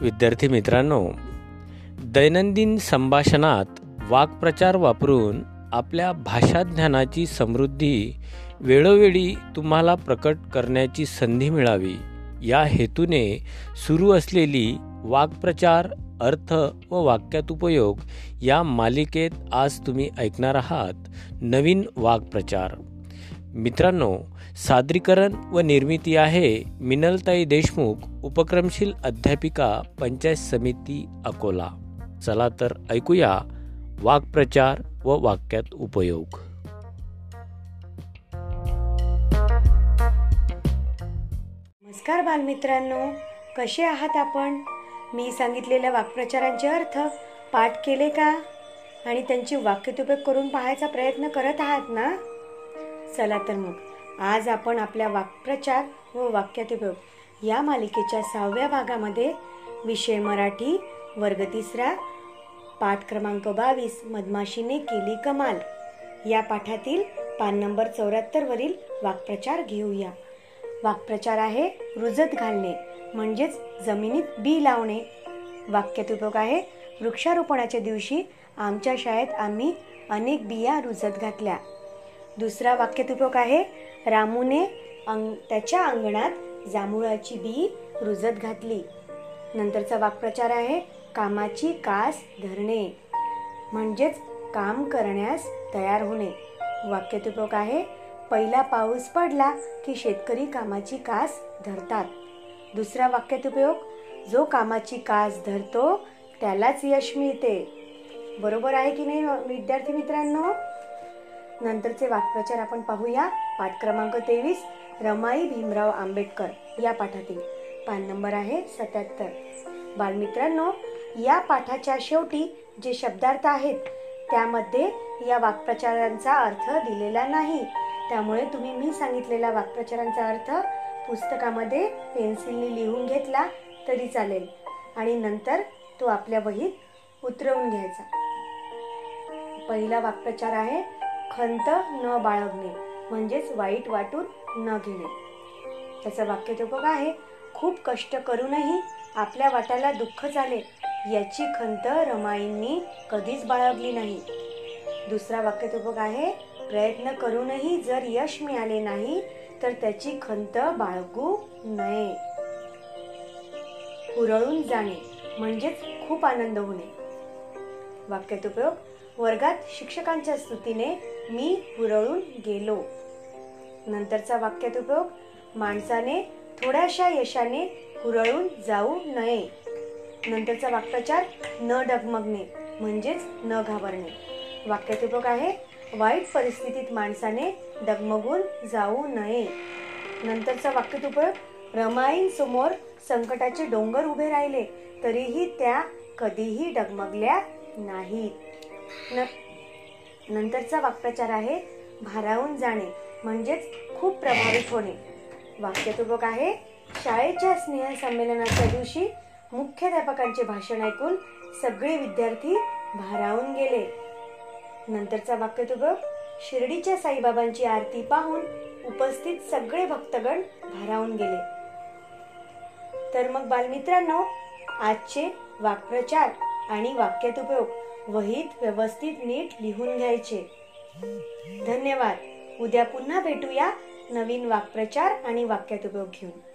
विद्यार्थी मित्रांनो दैनंदिन संभाषणात वाक्प्रचार वापरून आपल्या भाषा ज्ञानाची समृद्धी वेळोवेळी तुम्हाला प्रकट करण्याची संधी मिळावी. या हेतूने सुरू असलेली वाक्प्रचार अर्थ व वाक्यात उपयोग या मालिकेत आज तुम्ही ऐकणार आहात नवीन वाक्प्रचार. मित्रांनो सादरीकरण व निर्मिती आहे मिनलताई देशमुख उपक्रमशील अध्यापिका पंचायत समिती अकोला. चला तर ऐकूया वाक्प्रचार व वाक्यात उपयोग. नमस्कार बालमित्रांनो कसे आहात आपण? मी सांगितलेल्या वाक्प्रचारांचे अर्थ पाठ केले का? आणि त्यांची वाक्यतुपयोग करून पाहायचा प्रयत्न करत आहात ना? चला तर मग. आज आपण आपल्या वाक्प्रचार व वाक्यातुपयोग या मालिकेच्या सहाव्या भागामध्ये विषय मराठी वर्ग तिसरा पाठ क्रमांक बावीस मधमाशीने केली कमाल. या पाठातील पान नंबर चौऱ्याहत्तर वरील वाक्प्रचार घेऊया. वाक्प्रचार आहे रुजत घालणे म्हणजेच जमिनीत बी लावणे. वाक्यात उपयोग आहे वृक्षारोपणाच्या दिवशी आमच्या शाळेत आम्ही अनेक बिया रुजत घातल्या. दुसरा वाक्यात उपयोग आहे रामूने अंग त्याच्या अंगणात जांभुळाची बी रुजत घातली. नंतरचा वाक्प्रचार आहे कामाची कास धरणे. म्हणजेच काम करण्यास तयार होणे. वाक्यात आहे पहिला पाऊस पडला की शेतकरी कामाची कास धरतात. दुसरा वाक्यात उपयोग जो कामाची कास धरतो त्यालाच यश मिळते. बरोबर आहे की नाही विद्यार्थी मित्रांनो? नंतरचे वाक्प्रचार आपण पाहूया. पाठ क्रमांक तेवीस रमाई भीमराव आंबेडकर या पाठातील. पान नंबर आहे सत्याहत्तर. बालमित्रांनो या पाठाच्या शेवटी जे शब्दार्थ आहेत त्यामध्ये या वाक्प्रचारांचा अर्थ दिलेला नाही. त्यामुळे तुम्ही मी सांगितलेला वाक्प्रचारांचा अर्थ पुस्तकामध्ये पेन्सिलने लिहून घेतला तरी चालेल. आणि नंतर तो आपल्या वहीत उतरवून घ्यायचा. पहिला वाक्प्रचार आहे खंत न बाळगणे म्हणजेच वाईट वाटून न घेणे. त्याचं वाक्यतोपक आहे खूप कष्ट करूनही आपल्या वाट्याला दुःख झाले याची खंत रमाईंनी कधीच बाळगली नाही. दुसरा वाक्यतोपक आहे प्रयत्न करूनही जर यश मिळाले नाही तर त्याची खंत बाळगू नये. हुरळून जाणे म्हणजेच खूप आनंद होणे. वाक्यात उपयोग वर्गात शिक्षकांच्या स्तुतीने मी हुरळून गेलो. नंतरचा वाक्यात उपयोग माणसाने थोड्याशा यशाने हुरळून जाऊ नये. नंतरचा वाक्प्रचार न डगमगणे म्हणजेच न घाबरणे. वाक्यात उपयोग आहे वाईट परिस्थितीत माणसाने डगमगून जाऊ नये. नंतरचा वाक्यात उपयोग रमाईन समोर संकटाचे डोंगर उभे राहिले तरीही त्या कधीही डगमगल्या नाहीत. न नंतरचा वाक्प्रचार आहे भारावून जाणे म्हणजेच खूप प्रभावित होणे. वाक्यतुपक आहे शाळेच्या स्नेह संमेलनाच्या दिवशी मुख्याध्यापकांचे भाषण ऐकून सगळे विद्यार्थी भारावून गेले. नंतरचा वाक्यतुपक शिर्डीच्या साईबाबांची आरती पाहून उपस्थित सगळे भक्तगण भारावून गेले. तर मग बालमित्रांनो आजचे वाक्प्रचार आणि वाक्यात उपयोग वहीत व्यवस्थित नीट लिहून घ्यायचे. धन्यवाद. उद्या पुन्हा भेटूया नवीन वाक्प्रचार आणि वाक्यात उपयोग घेऊन.